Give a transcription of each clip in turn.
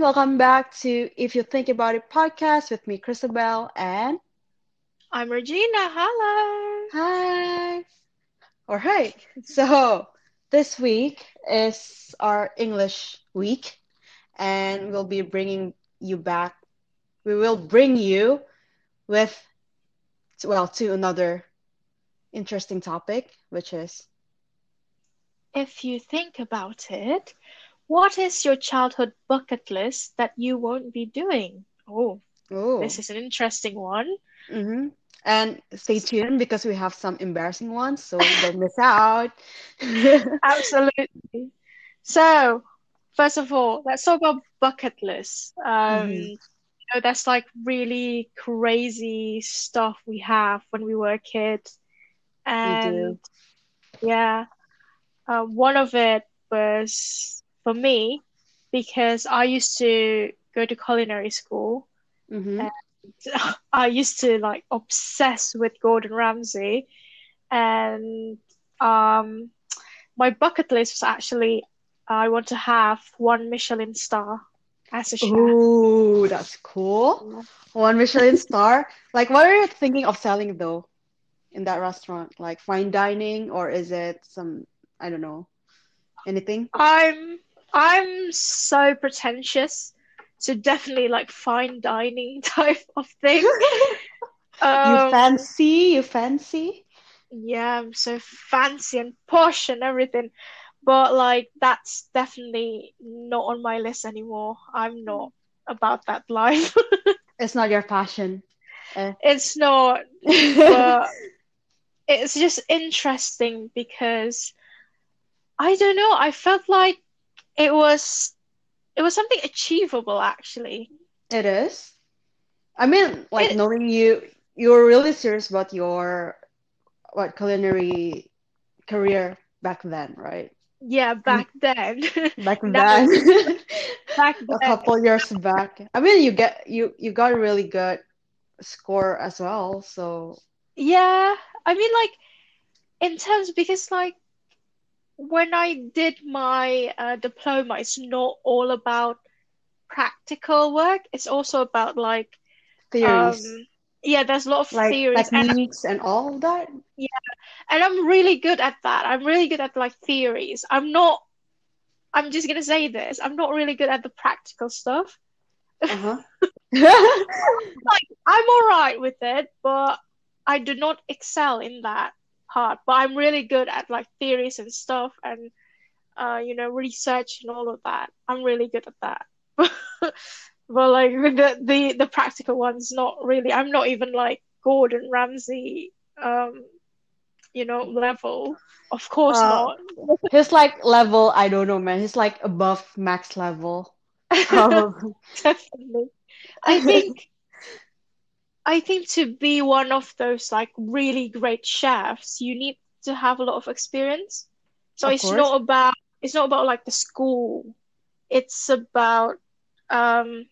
Welcome back to If You Think About It podcast with me, Christabel, and I'm Regina. Hello. hi. All right. So this week is our English week, and we'll be bringing you back. We will bring you with, well, to another interesting topic, which is If you think about it, what is your childhood bucket list that you won't be doing? Oh, oh, this is an interesting one. hmm And stay tuned because we have some embarrassing ones, so don't miss out. Absolutely. So, first of all, let's talk about bucket lists. Um, Mhm. you know, that's like really crazy stuff we have when we were a kid. We And do. yeah, uh, one of it was for me because I used to go to culinary school. hmm I used to like obsess with Gordon Ramsay, and um, my bucket list was actually I want to have one Michelin star as a chef. Ooh, that's cool. One Michelin star. Like, what are you thinking of selling though in that restaurant? Like fine dining, or is it some, I don't know, anything? I'm I'm so pretentious, so definitely like fine dining type of thing. You Um, fancy, you fancy? Yeah, I'm so fancy and posh and everything. But like that's definitely not on my list anymore. I'm not about that life. It's not your passion. Eh. It's not, but it's just interesting because I don't know, I felt like it was it was something achievable actually. It is. I mean, like It knowing you, you're really serious about your what culinary career back then, right? yeah, Mm, back then. Back then. back A couple years back. I mean, you get you you got a really good score as well, so Yeah, I mean like in terms because like when I did my uh, diploma, it's not all about practical work. It's also about like theories, um yeah, there's a lot of like theories and and all of that. yeah, and I'm really good at that. I'm really good at like theories. I'm not I'm just gonna say this. I'm not really good at the practical stuff. Uh-huh. Like I'm all right with it, but I do not excel in that part. But I'm really good at like theories and stuff and uh, you know, research and all of that. I'm really good at that. But like the, the the practical ones, not really. I'm not even like Gordon Ramsay, um, you know, level. Of course Uh, not. he's like level, I don't know, man. He's like above max level. Definitely. I think I think to be one of those like really great chefs, you need to have a lot of experience. So Of it's course. not about it's not about like the school. It's about um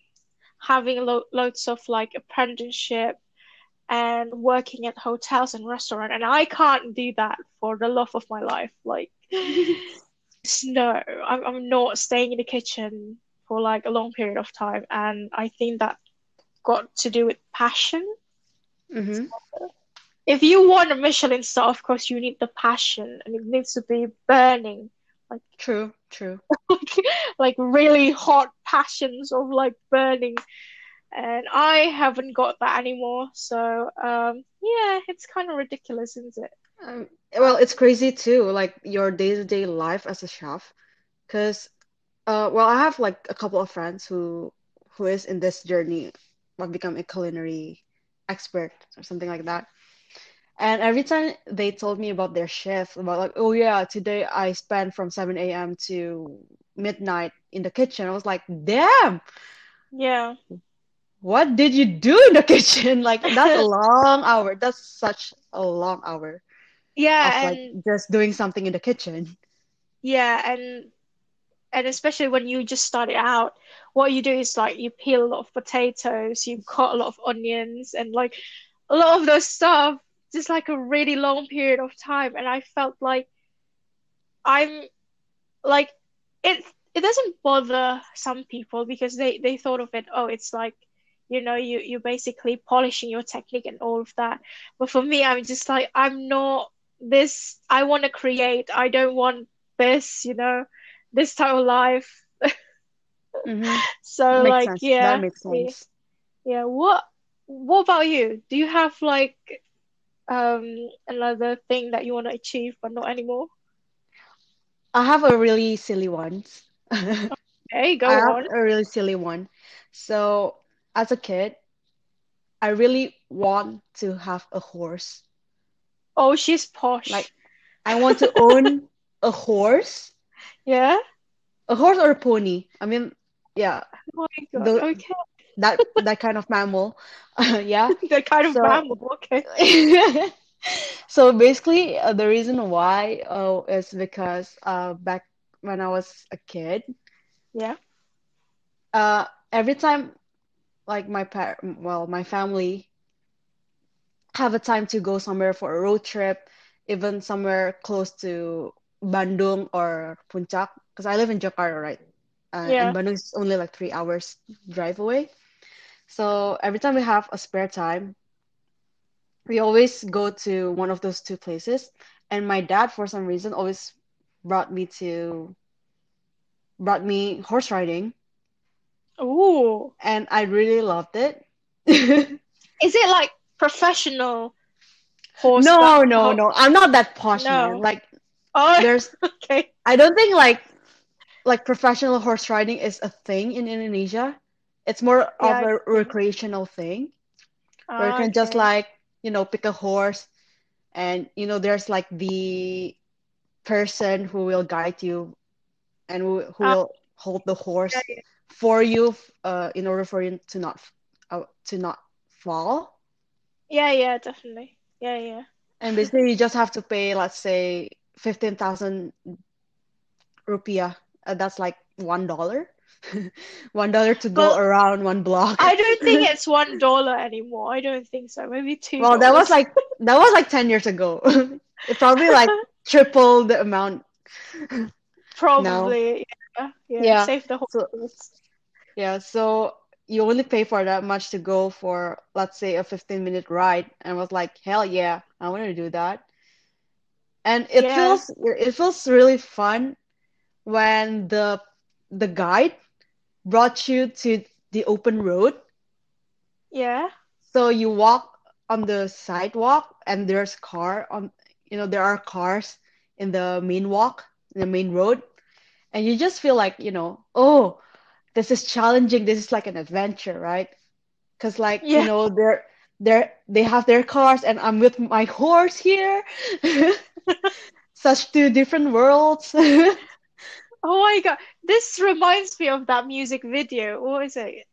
having lo loads of like apprenticeship and working at hotels and restaurant. And I can't do that for the love of my life. Like no, I'm I'm not staying in the kitchen for like a long period of time. And I think that got to do with passion. hmm If you want a Michelin star, of course you need the passion and it needs to be burning. Like True, true. like really hot passions of like burning. And I haven't got that anymore. So um yeah, it's kind of ridiculous, isn't it? Um, well, it's crazy too, like your day-to-day life as a chef. Because, uh, well, I have like a couple of friends who who is in this journey of become a culinary expert or something like that. And every time they told me about their shift, about like, oh yeah, today I spent from 7 a.m. to midnight in the kitchen. I was like, damn, Yeah. what did you do in the kitchen? Like that's a long hour. That's such a long hour Yeah, of like and just doing something in the kitchen. yeah, and and especially when you just started out, what you do is like you peel a lot of potatoes, you cut a lot of onions, and like a lot of those stuff, just like a really long period of time. And I felt like I'm like it it doesn't bother some people because they they thought of it oh it's like you know you you're basically polishing your technique and all of that but for me i'm just like i'm not this i want to create i don't want this you know this type of life Mm-hmm. so Makes like sense. yeah That makes yeah sense. yeah. what what about you do you have like um another thing that you want to achieve but not anymore I have a really silly one. I okay go have on a really silly one. So, as a kid, I really want to have a horse. oh she's posh. Like, I want to own a horse, yeah a horse or a pony. I mean, yeah, oh my god the okay that that kind of mammal. Yeah. that kind of So, mammal okay so basically, uh, the reason why uh, is because uh, back when I was a kid, yeah uh, every time like my par well, my family have a time to go somewhere for a road trip, even somewhere close to Bandung or Puncak, because I live in Jakarta, right? Uh, and Bandung is only like three hours drive away. So every time we have a spare time, we always go to one of those two places. And my dad, for some reason, always brought me to brought me horse riding, Ooh. and I really loved it. Is it like professional horse No, no, no. I'm not that posh, man. Like Oh, there's okay. I don't think like like professional horse riding is a thing in Indonesia. It's more Yeah, of a recreational thing where you can just like, you know, pick a horse and you know there's like the person who will guide you and who, who Ah, will hold the yeah, horse yeah. for you uh, in order for you to not uh, to not fall. Yeah, yeah, definitely. Yeah, yeah. And basically you just have to pay, let's say, 15,000 rupiah. Uh, that's like one dollar. One dollar to go Well, around one block. I don't think it's one dollar anymore. I don't think so. Maybe two Well, that was like that was like 10 years ago. It probably like triple the amount. Probably. Yeah, yeah. Yeah. Save the So yeah, so you only pay for that much to go for let's say a 15 minute ride and was like, hell yeah, I want to do that. And it Yeah, feels it feels really fun when the the guide brought you to the open road. yeah, So you walk on the sidewalk and there's car on, you know, there are cars in the main walk, in the main road, and you just feel like, you know, oh, this is challenging. This is like an adventure, right? Because like, you know, they're they're they have their cars and I'm with my horse here. Such two different worlds. Oh my God. This reminds me of that music video. What is it?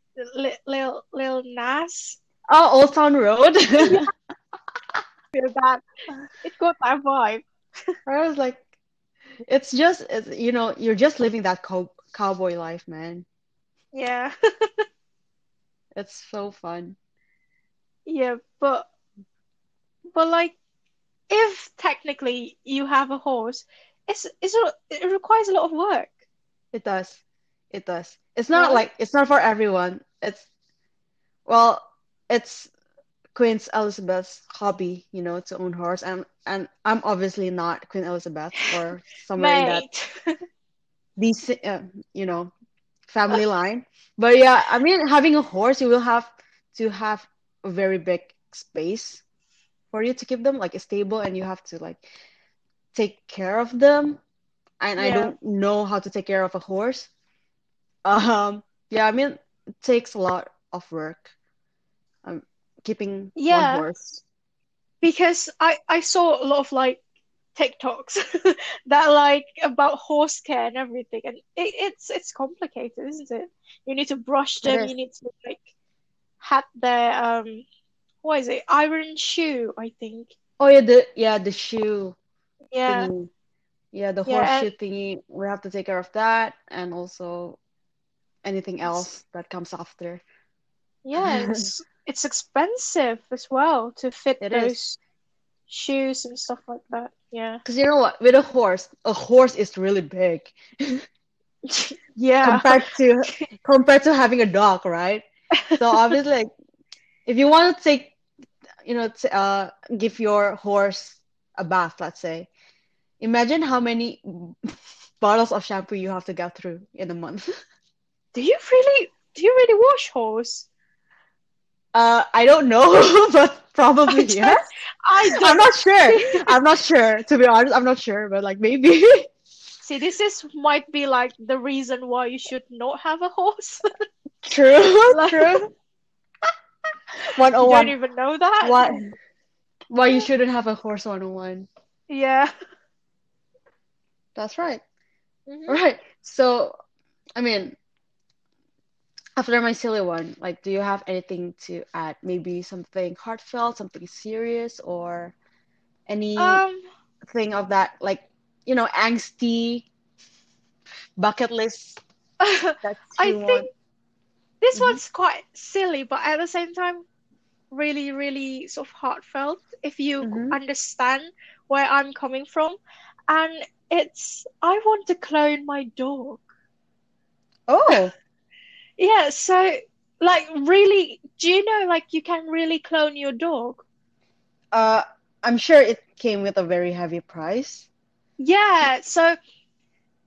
Lil Lil, Nas? Oh, Old Town Road. Yeah, that. It got that vibe. I was like, it's just, it's, you know, you're just living that cow cowboy life, man. Yeah. It's so fun. Yeah, but but like if technically you have a horse, it's it's a, it requires a lot of work. It does. It does. It's not Really? like it's not for everyone. It's well, it's Queen Elizabeth's hobby, you know, to own horse, and and I'm obviously not Queen Elizabeth or in that these uh, you know family line. But yeah, I mean, having a horse, you will have to have a very big space for you to keep them like stable, and you have to like take care of them. And I don't know how to take care of a horse. Um, yeah, I mean, it takes a lot of work. Um, keeping one Yeah, horse. because I I saw a lot of like TikToks that like about horse care and everything, and it, it's it's complicated, isn't it? You need to brush them, you need to like have their um what is it? Iron shoe, I think. Oh yeah, the yeah the shoe Yeah. thingy. Yeah, the Yeah, and horseshoe thingy. We have to take care of that, and also anything else that comes after. yeah, it's it's expensive as well to fit It is. those shoes and stuff like that. Yeah. Because you know what? With a horse, a horse is really big. Yeah. compared to compared to having a dog, right? So obviously, like, if you want to take, you know, t- uh, give your horse a bath, let's say, imagine how many bottles of shampoo you have to get through in a month. Do you really do you really wash horse? Uh, I don't know, but probably I yes. don't I I'm not sure. I'm not sure. To be honest, I'm not sure, but like maybe. see this is might be like the reason why you should not have a horse. True, Like, true. you don't even know that? Why why you shouldn't have a horse 101. Yeah. That's right. hmm Right. So, I mean, after my silly one, like, do you have anything to add? Maybe something heartfelt, something serious, or anything Um, of that, like, you know, angsty bucket list I want? think this hmm one's quite silly, but at the same time, really, really sort of heartfelt if you c- hmm understand where I'm coming from. And it's, I want to clone my dog. Oh, Yeah, so like really, do you know like you can really clone your dog? uh, I'm sure it came with a very heavy price. Yeah, so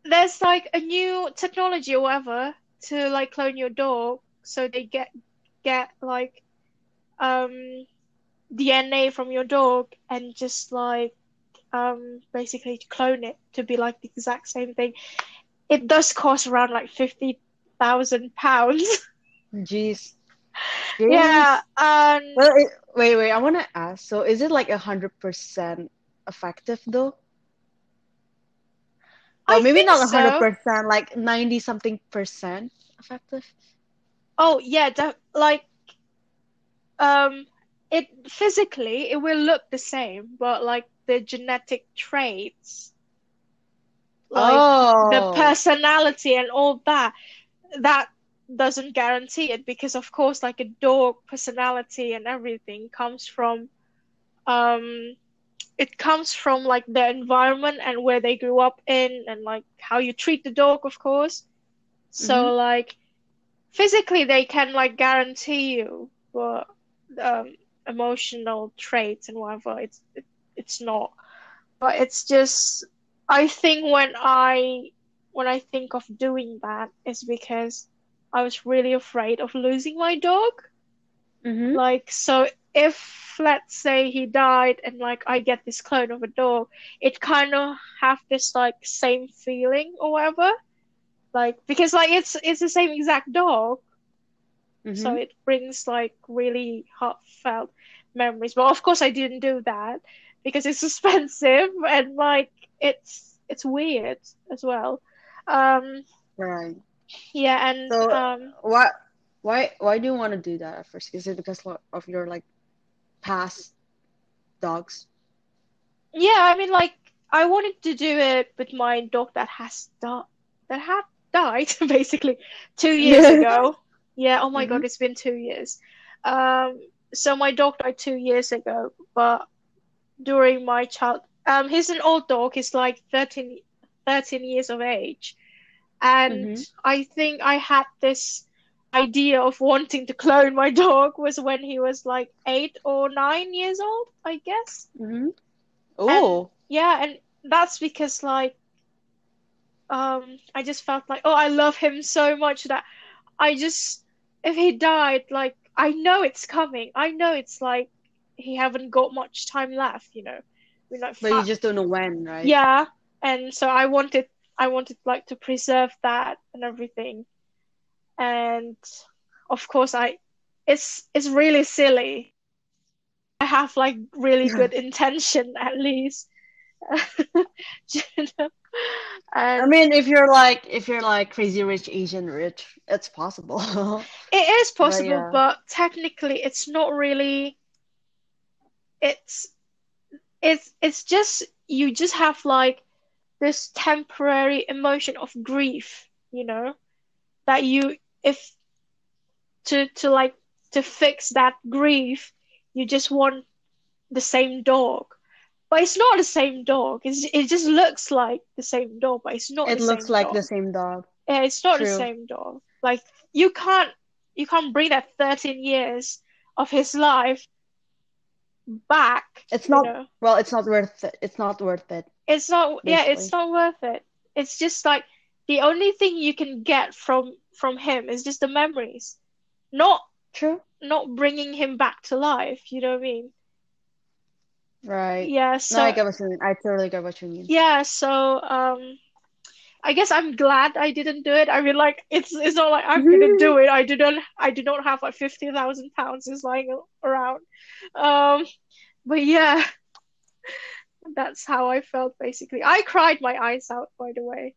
there's like a new technology or whatever to like clone your dog so they get get like um DNA from your dog and just like um basically clone it to be like the exact same thing. It does cost around like fifty thousand pounds. Jeez. Yeah, Jeez. and Well, it, wait, wait. I want to ask. So, is it like a hundred percent effective though? Or I maybe not a hundred so. percent, like ninety something percent effective. Oh yeah, def like um it physically it will look the same, but like the genetic traits, like the Oh. personality and all that, that doesn't guarantee it because of course like a dog personality and everything comes from um it comes from like their environment and where they grew up in and like how you treat the dog, of course. Mm-hmm. So like physically they can like guarantee you, but um, emotional traits and whatever, it's it, it's not. But it's just I think when I when I think of doing that is because I was really afraid of losing my dog. Mm-hmm. Like, so if let's say he died and like I get this clone of a dog, it kind of have this like same feeling or whatever. Like because like it's it's the same exact dog, so Mm-hmm. it brings like really heartfelt memories. But of course I didn't do that because it's expensive and like it's it's weird as well. Um Right. yeah and So, um why, why, why do you want to do that at first? Is it because of your like past dogs? yeah, I mean like I wanted to do it with my dog that has died that had died basically two years ago. Yeah, oh my Mm-hmm. God, it's been two years. Um, so my dog died two years ago, but during my child, um, he's an old dog. He's like 13, 13 years of age, and Mm-hmm. I think I had this idea of wanting to clone my dog was when he was like eight or nine years old, I guess. Mm-hmm. Oh. yeah, and that's because like um I just felt like oh I love him so much that I just if he died like I know it's coming. I know it's like he haven't got much time left, you know. We're like But you just don't know when, right? yeah, and so I wanted I wanted like to preserve that and everything. And of course I it's it's really silly. I have like really good intention at least. You know? I mean, if you're like, if you're like Crazy Rich Asian Rich, it's possible. it is But possible, yeah. but technically it's not really it's it's it's just you just have like this temporary emotion of grief, you know, that you if to to like to fix that grief, you just want the same dog. But it's not the same dog. It's, it just looks like the same dog, but it's not It looks like dog. the same dog. Yeah, it's not the same dog. Like you can't you can't bring that 13 years of his life back, It's you not, know. well, it's not worth it. It's not worth it, It's not yeah, it's not worth it. It's just like the only thing you can get from from him is just the memories. Not True. not bringing him back to life, you know what I mean? Right. Yeah, No, I get what you mean. I totally get what you mean. yeah, so um I guess I'm glad I didn't do it. I mean, like it's it's not like I'm gonna do it. I didn't I do not have like fifty thousand pounds just lying around. Um, but yeah, that's how I felt basically. I cried my eyes out, by the way,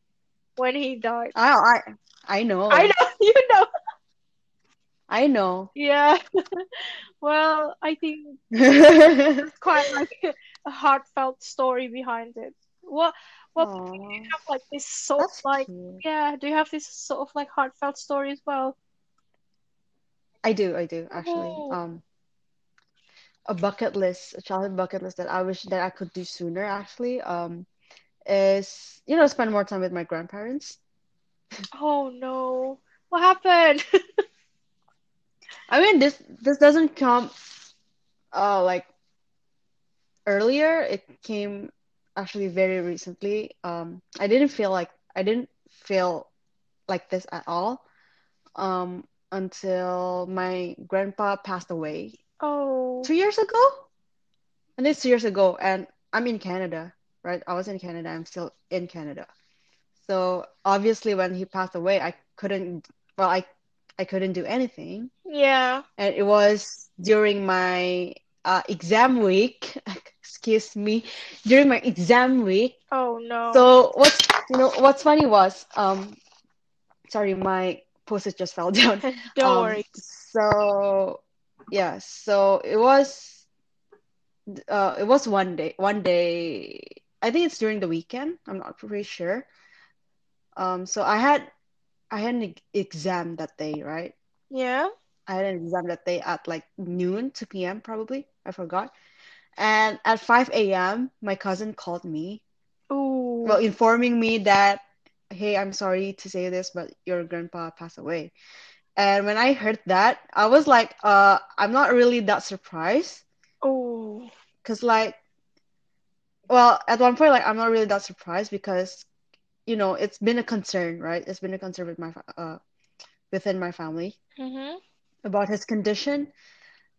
when he died. Oh, I, I, I I know. know, you know. I know. Yeah. Well, I think it's quite like a heartfelt story behind it. What what do you have like this sort of like cute. yeah, do you have this sort of like heartfelt story as well? I do, I do, actually. Oh, Um, a bucket list, a childhood bucket list that I wish that I could do sooner, actually, um, is, you know, spend more time with my grandparents. oh no. What happened? I mean, this this doesn't come uh like earlier. It came actually very recently. Um, I didn't feel like I didn't feel like this at all. Um, until my grandpa passed away Oh, two years ago. And it's two years ago, and I'm in Canada, right? I was in Canada. I'm still in Canada. So obviously, when he passed away, I couldn't. Well, I I couldn't do anything, yeah. and it was during my uh, exam week. Excuse me, during my exam week. Oh no. So what's you know what's funny was um sorry my post-it just fell down. Don't Um worry. so yeah so it was uh it was one day one day I think it's during the weekend. I'm not pretty sure. Um so I had I had an exam that day, right? Yeah. I had an exam that day at like noon, 2 p.m. probably. I forgot. And at 5 a.m., my cousin called me, Oh. well, informing me that, hey, I'm sorry to say this, but your grandpa passed away. And when I heard that, I was like, uh, I'm not really that surprised. Oh. Because, like, well, at one point, like, I'm not really that surprised because, you know, it's been a concern, right? It's been a concern with my, uh, within my family Mm-hmm. about his condition.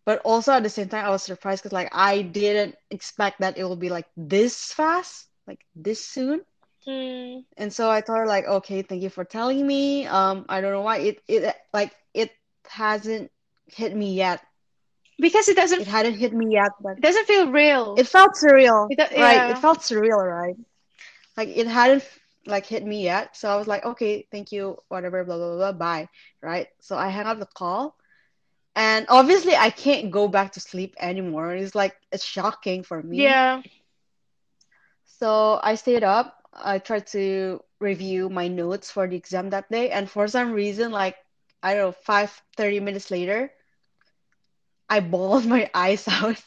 But also at the same time, I was surprised because, like, I didn't expect that it will be like this fast, like this soon. Mm. And so I her like, okay, thank you for telling me. Um, I don't know why it it like it hasn't hit me yet. Because it doesn't It hadn't hit me yet, but it doesn't feel real. it felt surreal, It, right? It felt surreal, right? Like it hadn't like hit me yet. So I was like, okay, thank you, whatever, blah blah blah, bye, right? So I hung up the call, and obviously I can't go back to sleep anymore. It's like it's shocking for me. Yeah. So I stayed up. I tried to review my notes for the exam that day, and for some reason, like I don't know, five, 30 minutes later, I bawled my eyes out.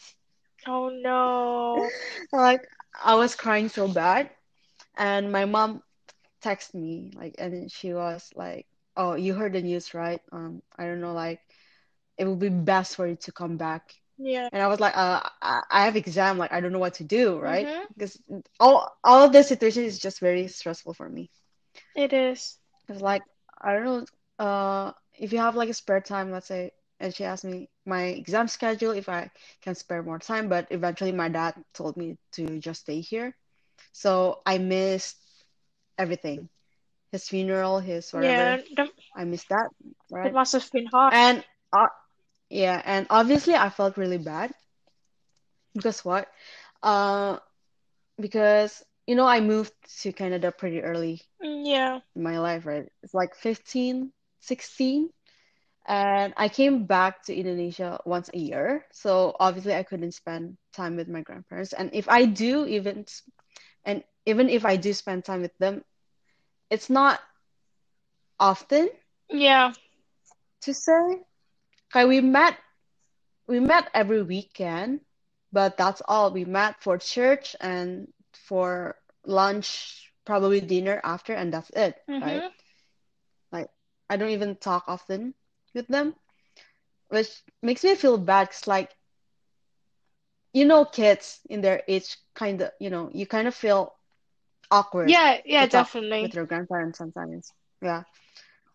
Oh no. Like I was crying so bad, and my mom texted me, like, and she was like, "Oh, you heard the news, right? Um, I don't know, like, it would be best for you to come back." Yeah. And I was like, uh, I I have exam, like I don't know what to do, right? Mm-hmm. Because all all of this situation is just very stressful for me. It is. It's like I don't know, uh, if you have like a spare time, let's say, and she asked me my exam schedule if I can spare more time, but eventually my dad told me to just stay here. So I missed everything. His funeral, his Yeah. whatever. That, I missed that, right? must have been hard. And uh, yeah, and obviously I felt really bad because what? Uh, because you know I moved to Canada pretty early Mm, Yeah. in my life, right? It's like 15, 16. And I came back to Indonesia once a year. So obviously I couldn't spend time with my grandparents. And if I do even and even if I do spend time with them, it's not often Yeah. to say. Okay, we met we met every weekend, but that's all. We met for church and for lunch, probably dinner after, and that's it, right? Mm-hmm. I don't even talk often with them, which makes me feel bad. Cause like you know, kids in their age kind of you know you kind of feel awkward Yeah, yeah, talk with your grandparents sometimes. Yeah,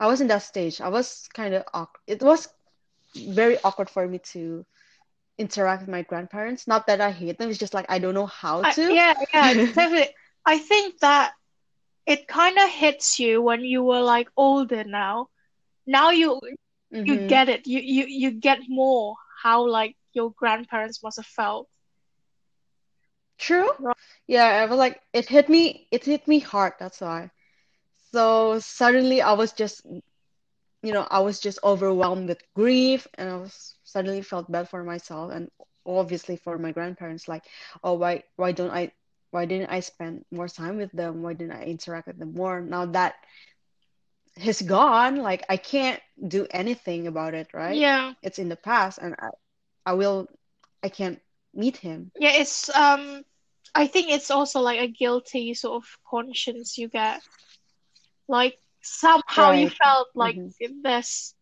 I was in that stage. I was kind of awkward. It was very awkward for me to interact with my grandparents. Not that I hate them, it's just like I don't know how I, to. yeah, yeah, definitely. I think that it kind of hits you when you were like older now. Now you you hmm get it. You you you get more how like your grandparents must have felt. True. Yeah, I was like it hit me. It hit me hard. That's why. So suddenly I was just, you know, I was just overwhelmed with grief, and I was suddenly felt bad for myself and obviously for my grandparents. Like, oh, why why don't I why didn't I spend more time with them? Why didn't I interact with them more? Now that he's gone, like I can't do anything about it, right? Yeah. It's in the past, and I, I will, I can't meet him. Yeah, it's um I think it's also like a guilty sort of conscience you get. Like somehow you felt like hmm this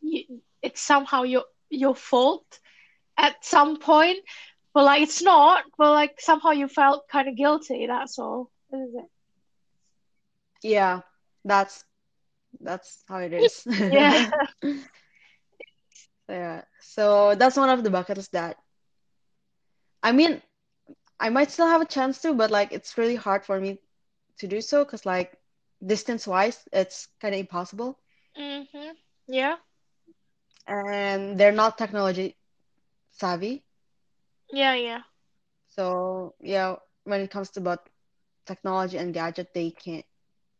you, it's somehow your your fault at some point, but like it's not, but like somehow you felt kind of guilty, that's all, isn't Yeah, that's that's how it is. Yeah. Yeah. So that's one of the bucket lists that I mean, I might still have a chance to, but like it's really hard for me to do so because like distance wise, it's kind of impossible. Mm-hmm. Yeah. And they're not technology savvy. Yeah, yeah. So yeah, when it comes to about technology and gadget, they can't,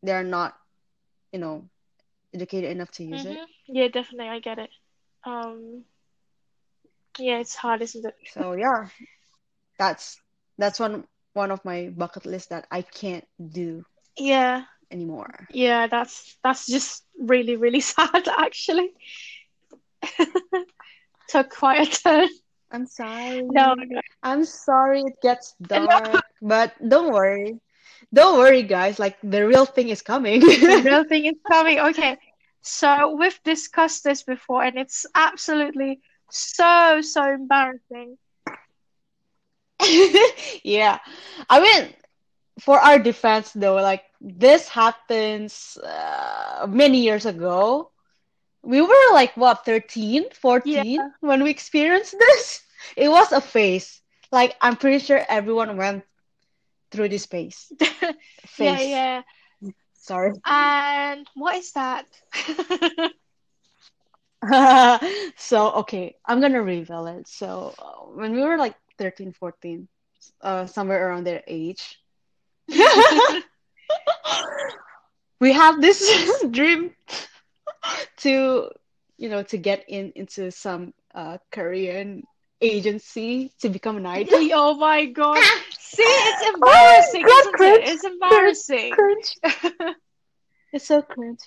they're not, you know, educated enough to use it. Mm-hmm. Yeah, definitely, I get it. Um, yeah, it's hard, isn't it? So yeah, that's that's one one of my bucket lists that I can't do Yeah. anymore. Yeah, that's that's just really, really sad actually. Took quite a turn. I'm sorry. no. I'm sorry it gets No, dark, but don't worry. Don't worry, guys. Like the real thing is coming. the real thing is coming. Okay. So we've discussed this before and it's absolutely so, so embarrassing. Yeah. I mean, for our defense though, like this happens uh, many years ago. We were like what, 13, Yeah. 14 when we experienced this? It was a phase. Like I'm pretty sure everyone went through this phase. Yeah, yeah. Sorry. And what is that? So, okay, I'm gonna reveal it. So, uh, when we were like 13, 14, uh, somewhere around their age, we have this dream to, you know, to get in into some uh, Korean agency to become an idol. Oh my God. See, it's Oh embarrassing, God, isn't it? It's embarrassing. cringe. It's so cringe.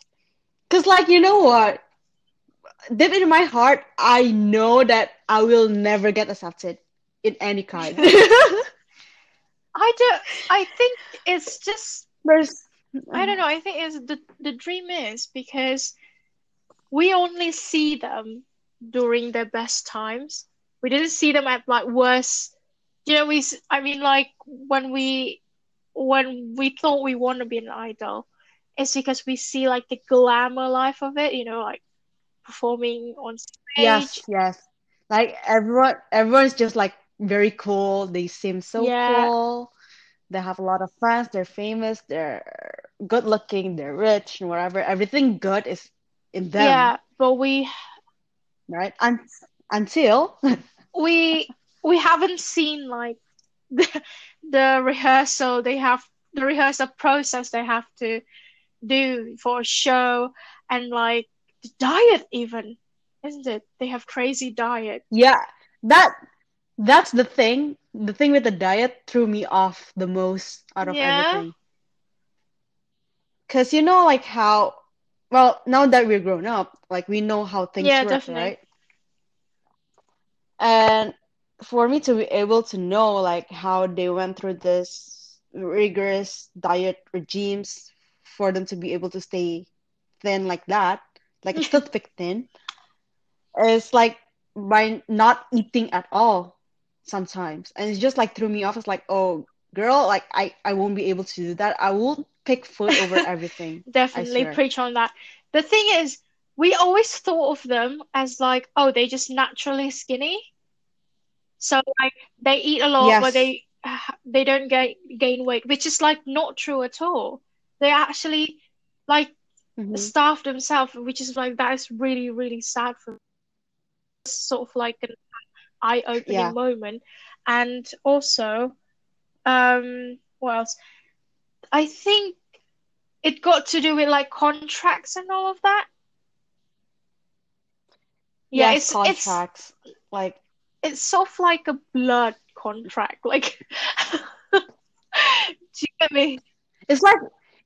Because, like, you know what? Deep in my heart, I know that I will never get accepted in any kind. I don't, I think it's just, There's, I don't know, I think it's the, the dream is because we only see them during their best times. We didn't see them at like worst, you know, we, s- I mean, like when we, when we thought we want to be an idol, it's because we see like the glamour life of it, you know, like performing on stage. yes, yes. Like everyone, everyone's just like very cool. They seem so Yeah, cool. They have a lot of friends. They're famous. They're good looking. They're rich and whatever. Everything good is in them, yeah, but we right? Un until, we we haven't seen like the, the rehearsal they have the rehearsal process they have to do for a show and like the diet even, isn't it? They have crazy diet. yeah, that that's the thing. The thing with the diet threw me off the most out of Yeah, everything. Because you know, like how, well, now that we're grown up, like we know how things yeah, work, definitely. right? And for me to be able to know like how they went through this rigorous diet regimes for them to be able to stay thin like that, like a thick thin, is like by not eating at all sometimes. And it just like threw me off. It's like, oh, girl, like I, I won't be able to do that. I will pick food over everything. Definitely preach on that. The thing is, we always thought of them as like, oh, they're just naturally skinny. So like they eat a lot, but they they don't gain gain weight, which is like not true at all. They actually like hmm starve themselves, which is like that is really, really sad for me. sort of like an eye-opening Yeah. moment. And also, um, what else? I think it got to do with like contracts and all of that. Yeah, Yes, it's it's contracts. Like, it's sort of like a blood contract. Like, do you get me? it's like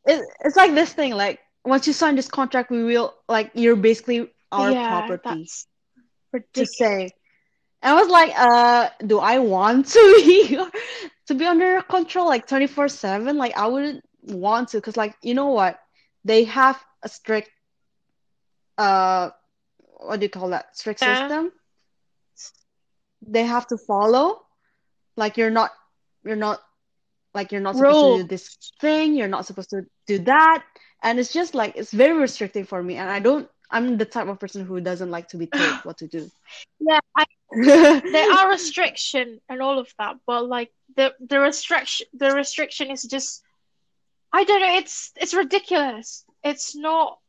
it, it's like this thing. Like, once you sign this contract, we will like you're basically our Yeah, property that's to say. And I was like, uh, do I want to be to be under control like 24/7? Like I wouldn't want to because like you know what? They have a strict uh what do you call that? Strict Yeah, system. They have to follow. Like you're not you're not like you're not supposed to do this thing, you're not supposed to do that. And it's just like it's very restricting for me and I don't I'm the type of person who doesn't like to be told what to do. Yeah, I, there are restriction and all of that, but like the the restriction the restriction is just I don't know, it's it's ridiculous. It's not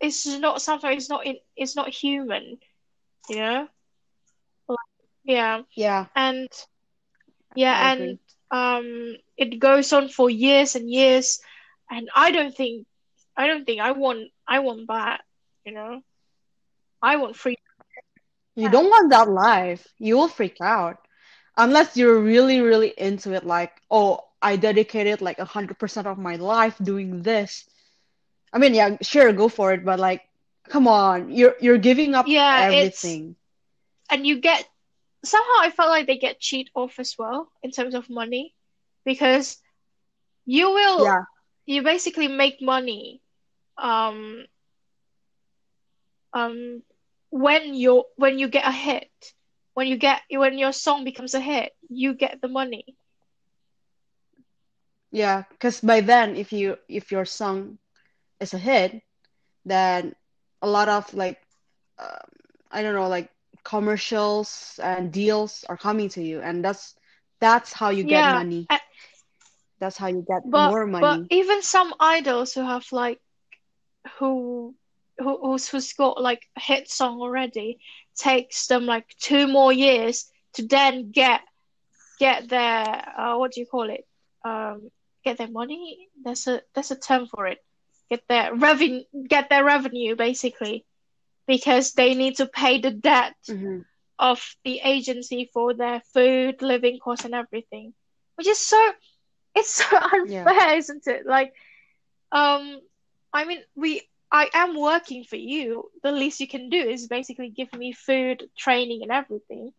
it's not something it's not in it's not human, you know? Like, yeah. Yeah, And I yeah, and agree. um it goes on for years and years and I don't think I don't think I want I want that, you know? I want free You don't want that life. You will freak out. Unless you're really, really into it, like, oh, I dedicated like 100% of my life doing this. I mean, yeah, sure, go for it, but like, come on, you're you're giving up yeah, it's everything. and you get somehow I felt like they get cheat off as well in terms of money because you will Yeah, you basically make money um um when you when you get a hit when you get when your song becomes a hit you get the money yeah, because by then, if you if your song is a hit, then a lot of like, um, I don't know, like commercials and deals are coming to you, and that's that's how you get yeah money. a- That's how you get but more but money. even some idols who have like who who who's, who's got like a hit song already takes them like two more years to then get get their uh, what do you call it? Um get their money? There's a there's a term for it. Get their revenue get their revenue basically because they need to pay the debt hmm of the agency for their food living costs and everything which is so it's so Yeah. unfair isn't it? Like um I mean we I am working for you. The least you can do is basically give me food training and everything.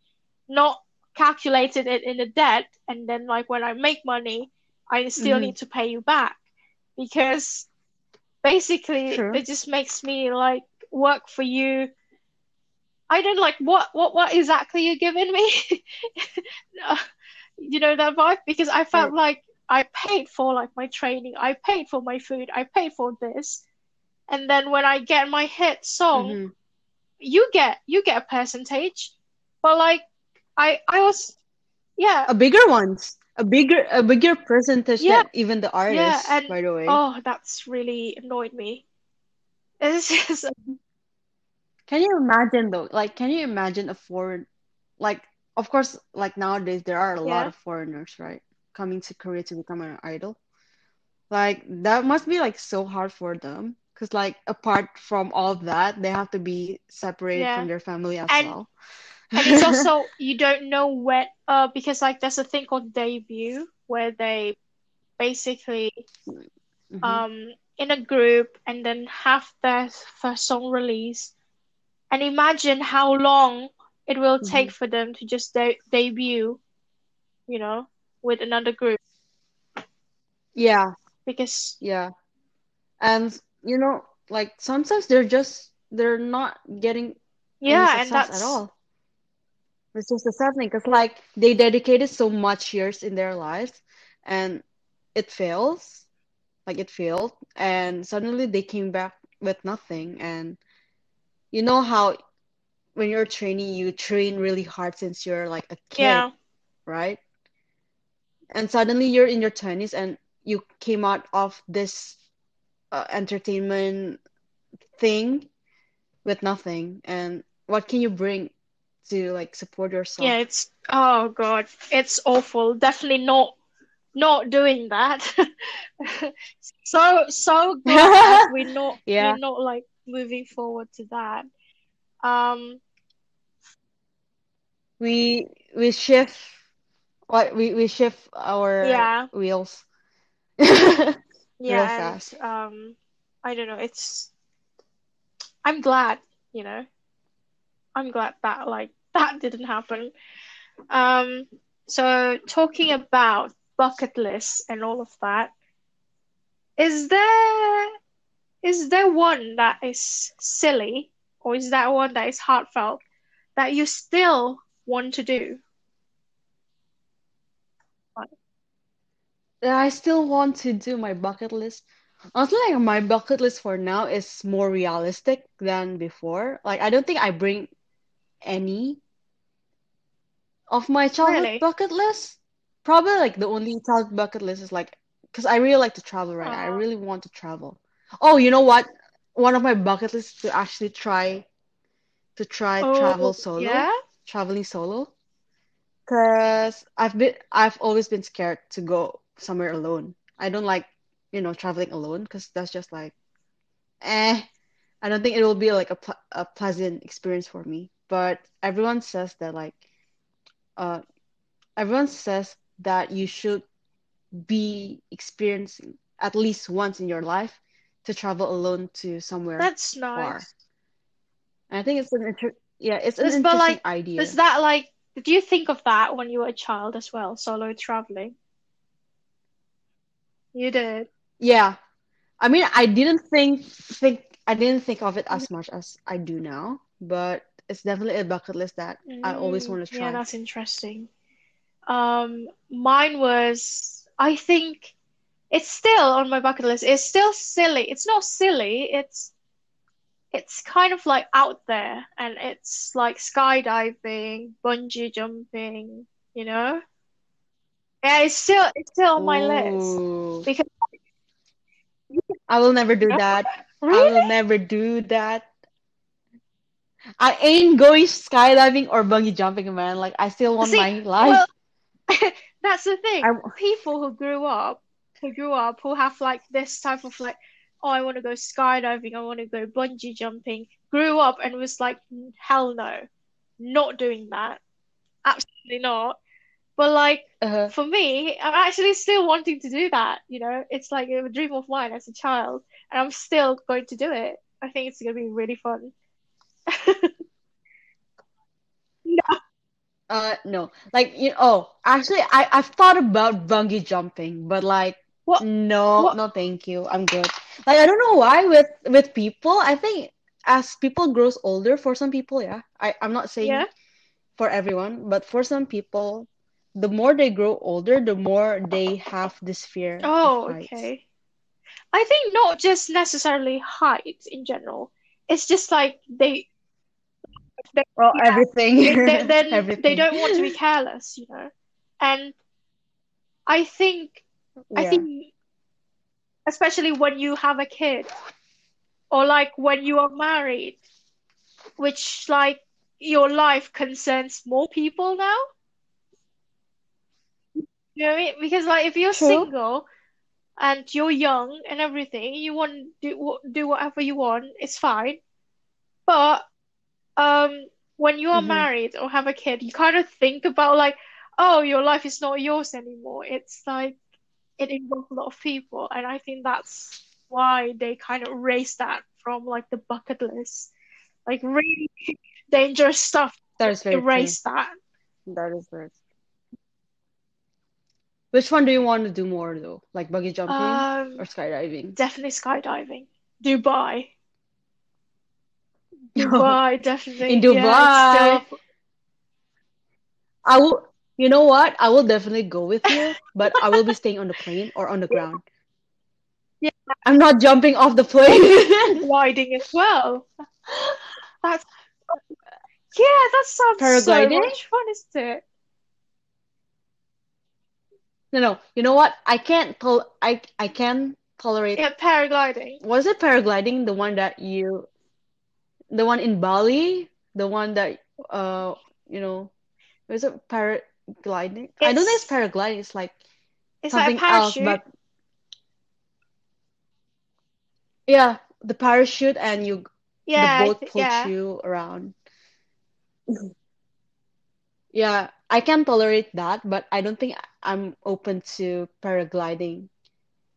Not calculated it in a debt and then like when I make money I still hmm need to pay you back. Because basically True. it just makes me like work for you. I don't like what what what exactly you're giving me? You know that vibe? Because I felt Right. like I paid for like my training. I paid for my food. I paid for this and then when I get my hit song hmm you get you get a percentage but like I I was yeah A bigger ones. A bigger a bigger percentage yeah than even the artist yeah and by the way. oh that's really annoyed me it's just Can you imagine though? Like, can you imagine a foreign, like, of course, like nowadays there are a lot of foreigners, right, coming to Korea to become an idol. Like, that must be like so hard for them. Because, like, apart from all that, they have to be separated yeah. from their family as and well. and it's also you don't know when uh because like there's a thing called debut where they basically hmm um in a group and then have their first song release and imagine how long it will hmm take for them to just de debut you know with another group. Yeah, because yeah. And, you know, like, sometimes they're just they're not getting Yeah, and success at all. It's just a sad thing because like they dedicated so much years in their lives and it fails, like it failed, and suddenly they came back with nothing. And you know how when you're training, you train really hard since you're like a kid, yeah. right? And suddenly you're in your 20s and you came out of this uh, entertainment thing with nothing. And what can you bring to like support yourself? Yeah, it's oh God, it's awful. Definitely not not doing that. So so glad we're not we're Yeah, not like moving forward to that. Um, we we shift what we we shift our yeah, wheels real yeah, and fast. um, I don't know. It's I'm glad, you know, I'm glad that like that didn't happen. Um, so talking about bucket lists and all of that, is there is there one that is silly or is that one that is heartfelt that you still want to do? I still want to do my bucket list. Honestly, like my bucket list for now is more realistic than before. Like I don't think I bring any of my childhood Really? bucket list. Probably like the only childhood bucket list is like because I really like to travel, right? I Uh, really want to travel. Oh, you know what? One of my bucket lists is to actually try to try oh, travel solo, yeah? traveling solo. Because I've been I've always been scared to go somewhere alone. I don't like, you know, traveling alone because that's just like eh. I don't think it will be like a ple a pleasant experience for me. But everyone says that like uh everyone says that you should be experiencing at least once in your life to travel alone to somewhere That's far. nice. And I think it's an inter yeah, it's an but interesting like, is that like, did you think of that when you were a child as well, solo traveling? You did. Yeah. I mean, I didn't think think I didn't think of it as much as I do now, but it's definitely a bucket list that I always Mm, want to try. yeah, that's interesting. Um, mine was, I think it's still on my bucket list. It's still silly. It's not silly. It's it's kind of like out there, and it's like skydiving, bungee jumping, you know? Yeah, it's still it's still on my list Oh, because I will never do that. I will never do that. I ain't going skydiving or bungee jumping, man. Like I still want See, my life. well, that's the thing. I People who grew up, who grew up, who have like this type of like, oh, I want to go skydiving, I want to go bungee jumping, grew up and was like, hell no, not doing that. Absolutely not. But like uh, for me, I'm actually still wanting to do that, you know? It's like a dream of mine as a child, and I'm still going to do it. I think it's gonna be really fun. no. uh, no. Like you. Oh, actually, I I've thought about bungee jumping, but like What no, what no, thank you. I'm good. Like I don't know why with with people. I think as people grows older, for some people, yeah. I I'm not saying yeah? for everyone, but for some people, the more they grow older, the more they have this fear Oh, heights. okay. I think not just necessarily height in general. It's just like they, they Well, yeah, they, they everything, then they don't want to be careless, you know. And I think I think especially when you have a kid or like when you are married, which like your life concerns more people now. You know what I mean? Because like if you're true. single and you're young and everything, you want to do do whatever you want, it's fine. But um when you are hmm married or have a kid, you kind of think about like, oh, your life is not yours anymore. It's like it involves a lot of people, and I think that's why they kind of raise that from like the bucket list. Like really dangerous stuff, That is very true. erase that. That is very Which one do you want to do more though? Like bungee jumping or Um, skydiving? definitely skydiving. Dubai. Dubai, In definitely. Yeah, it's Dubai, still. I will, you know what? I will definitely go with you, but I will be staying on the plane or on the ground. Yeah, I'm not jumping off the plane. gliding as well. That's yeah, that sounds so Paragliding? much fun, isn't it? No, no. You know what? I can't tol I I can tolerate. Yeah, paragliding. Was it paragliding the one that you, the one in Bali, the one that uh, you know, was it paragliding? I don't think it's paragliding. It's like it's like a something else, but yeah, the parachute and you the Yeah, I boat pulls yeah. you around. Yeah, I can tolerate that, but I don't think I'm open to paragliding,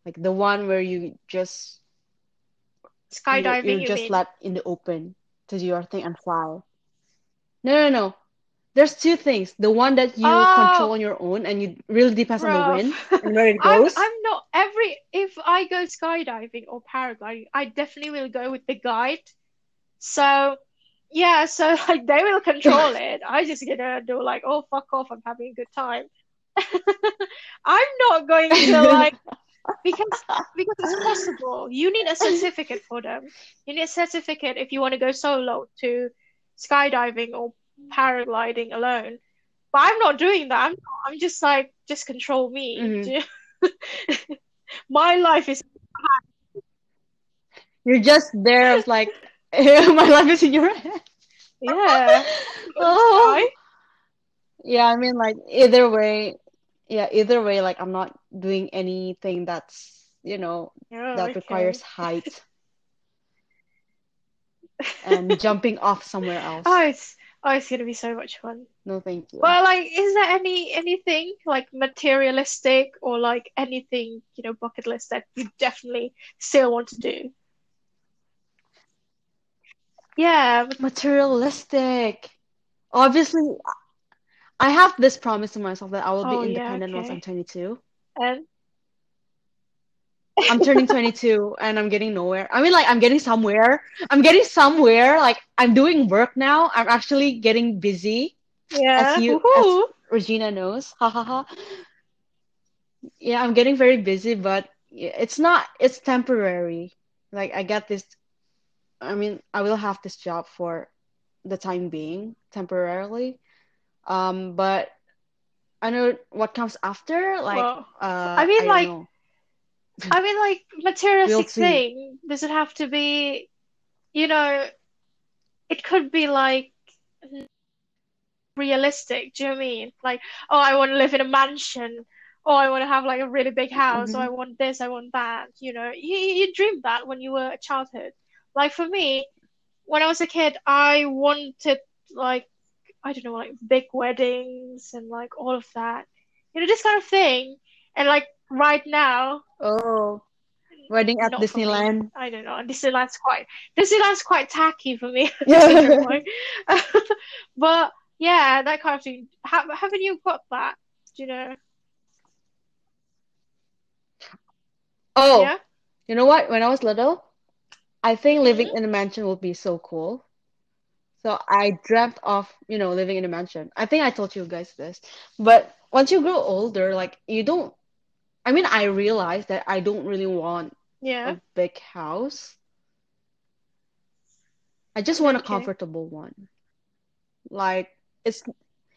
like the one where you just you you're Skydiving, you just let in the open to do your thing and fly. No, no, no. There's two things. The one that you oh. control Oh, on your own and you really depends on the wind and where it I'm goes. I'm not every if I go skydiving or paragliding, I definitely will go with the guide. So yeah, so like they will control it. I just gonna do like, oh fuck off, I'm having a good time. I'm not going to like because because it's possible. You need a certificate for them. You need a certificate if you want to go solo to skydiving or paragliding alone. But I'm not doing that. I'm not, I'm just like just control me. hmm My life is You're just there, like my life is in your hand. yeah. Oh, yeah, I mean like either way, yeah, either way, like I'm not doing anything that's, you know, Oh, that requires height and jumping off somewhere else. Oh, it's oh, it's gonna be so much fun. No, thank you. Well, like, is there any anything like materialistic or like anything, you know, bucket list that you definitely still want to do? Yeah, Materialistic. Obviously, I have this promise to myself that I will be oh yeah, independent once I'm 22. And I'm turning 22 and I'm getting nowhere. I mean, like, I'm getting somewhere. I'm getting somewhere. Like, I'm doing work now. I'm actually getting busy, as yeah, you, as. Regina knows. Ha ha ha. Yeah, I'm getting very busy, but it's not, it's temporary. Like, I get this, I mean, I will have this job for the time being, temporarily. Um, but I know what comes after. Like, Well, I uh, mean I like. I mean like materialistic thing, does it have to be, you know, it could be like realistic. Do you know I mean? Like, oh, I want to live in a mansion. Oh, I want to have like a really big house. or I want this, I want that. You know, you you dreamed that when you were a childhood. Like for me, when I was a kid, I wanted like I don't know, like big weddings and like all of that. You know, this kind of thing. And like right now, Oh, wedding at not for me. Disneyland. I don't know. Disneyland's quite Disneyland's quite tacky for me. I don't know Yeah. But yeah, that kind of thing. Ha haven't you got that? Do you know? Oh, Yeah? you know what? When I was little, I think living hmm in a mansion would be so cool. So I dreamt of, you know, living in a mansion. I think I told you guys this. But once you grow older, like you don't, I mean, I realized that I don't really want Yeah. a big house. I just want a comfortable one. Like it's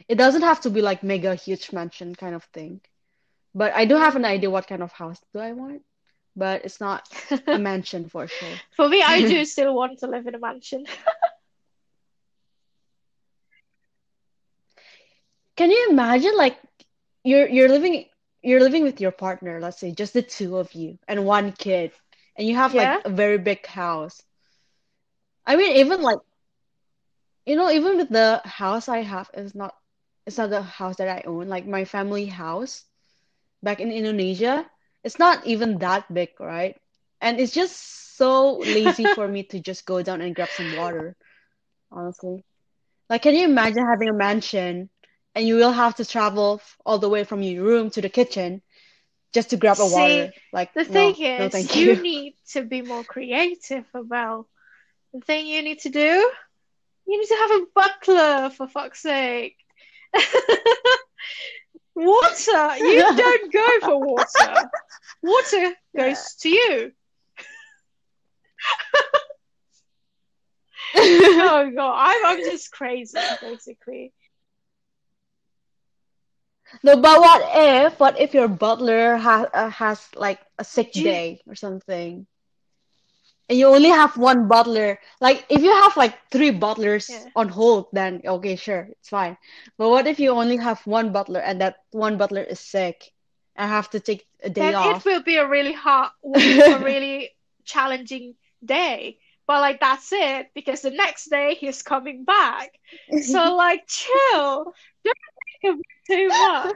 it doesn't have to be like mega huge mansion kind of thing. But I do have an idea what kind of house do I want, but it's not a mansion for sure. For me, I do still want to live in a mansion. Can you imagine like you're you're living you're living with your partner, let's say just the two of you and one kid, and you have like a very big house. I mean, even like you know, even with the house I have, it's not it's not the house that I own. Like my family house back in Indonesia, it's not even that big, right? And it's just so lazy for me to just go down and grab some water, honestly. Like, can you imagine having a mansion and you will have to travel all the way from your room to the kitchen just to grab a See, water? Like, the thing no, no, is, thank you you. need to be more creative about the thing you need to do. You need to have a butler for fuck's sake. water. You don't go for water. Water goes to you. oh god, I'm I'm just crazy basically. No, but what if what if your butler has uh, has like a sick day or something, and you only have one butler? Like if you have like three butlers yeah. on hold, then okay, sure, it's fine. But what if you only have one butler and that one butler is sick and have to take a day Then it will be a really hard a really challenging day. But like that's it because the next day he's coming back. So like chill. Don't think of too much.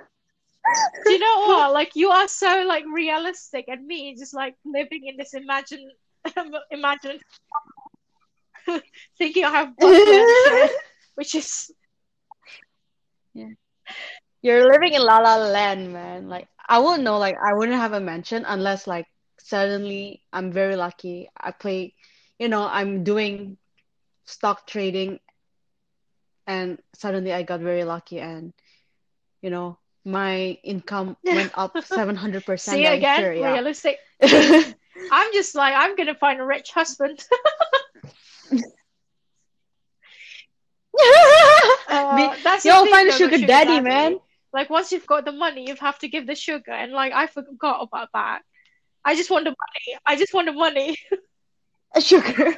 Do you know what? Like you are so like realistic, and me just like living in this imagine, imagine, thinking I have which is Yeah. You're living in La La Land, man. Like I wouldn't know, like I wouldn't have a mention unless like suddenly I'm very lucky. I play, you know, I'm doing stock trading and suddenly I got very lucky and you know my income went up 700% see again sure, yeah. realistic. I'm just like I'm gonna find a rich husband. Uh, that's You'll find a sugar sugar daddy, daddy. man. Like once you've got the money, you have to give the sugar, and like I forgot about that. I just want the money. I just want the money. Sugar.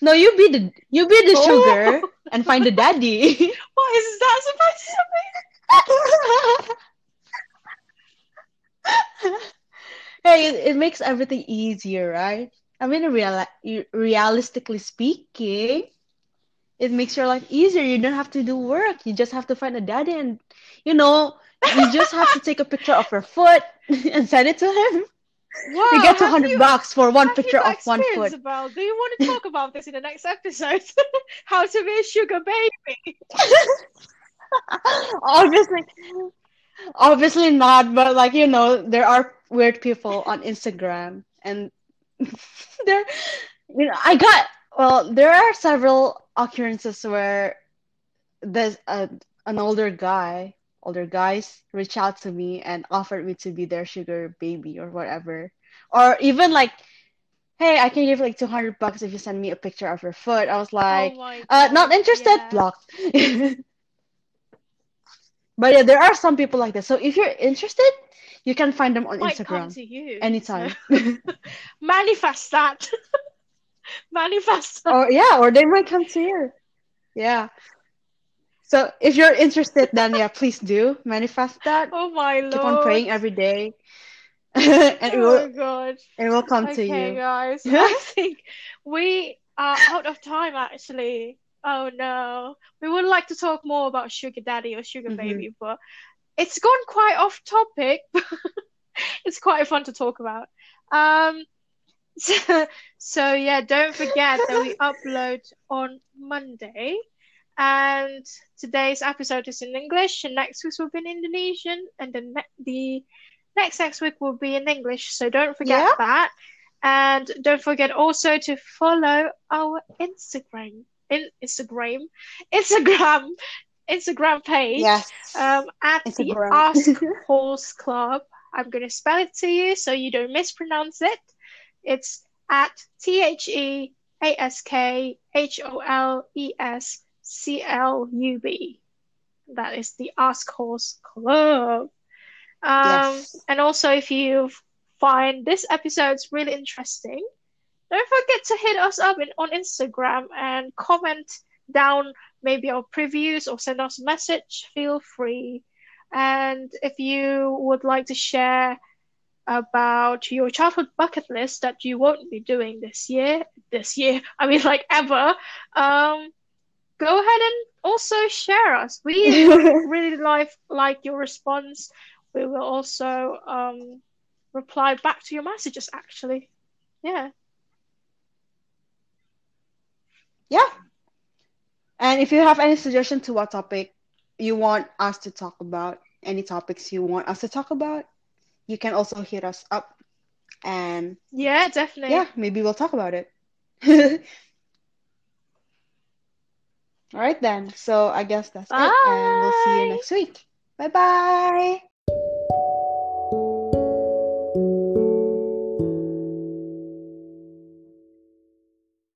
No, you be the you be the sugar Oh, and find the daddy. what is that supposed to Hey, it, it makes everything easier, right? I mean, real, realistically speaking, it makes your life easier. You don't have to do work. You just have to find a daddy and, you know, you just have to take a picture of your foot and send it to him. mean? You get have 200 you bucks for one picture of one foot. about? Do you want to talk about this in the next episode? How to be a sugar baby? Obviously, obviously not, but like, you know, there are weird people on Instagram and there, you know, I got, well, there are several occurrences where there's a, an older guy, older guys reach out to me and offered me to be their sugar baby or whatever. Or even like, hey, I can give like 200 bucks if you send me a picture of your foot. I was Oh like, my uh, not interested, yeah. blocked. But yeah, there are some people like that. So if you're interested, you can find them on Might come Instagram to you. Anytime. manifest that. Manifest. Or yeah, or they might come to you. Yeah. So if you're interested, then yeah, please do manifest that. Oh my lord! Keep on praying every day, and it will Oh god. it will come to you. Okay, guys. I think we are out of time actually. Oh no. We would like to talk more about sugar daddy or sugar hmm baby, but it's gone quite off topic. It's quite fun to talk about. Um so, so yeah, don't forget that we upload on Monday. And today's episode is in English, and next week will be in Indonesian, and the ne- the next next week will be in English. So don't forget Yeah. that, and don't forget also to follow our Instagram, in Instagram, Instagram, Instagram page, Yes. um, at the Ask Horse Club. I'm gonna spell it to you so you don't mispronounce it. It's at T H E A S K H O L E S C L U B. That is the Askholes Club. Um, Yes. and also, if you find this episode's really interesting, don't forget to hit us up in, on Instagram and comment down maybe our previews or send us a message. Feel free. And if you would like to share about your childhood bucket list that you won't be doing this year, this year, I mean like ever, um, go ahead and also share us. We really like like your response. We will also um reply back to your messages actually. Yeah. Yeah. And if you have any suggestion to what topic you want us to talk about, any topics you want us to talk about, you can also hit us up and yeah definitely. yeah maybe we'll talk about it. All right then. So i guess that's bye. it and we'll see you next week. Bye bye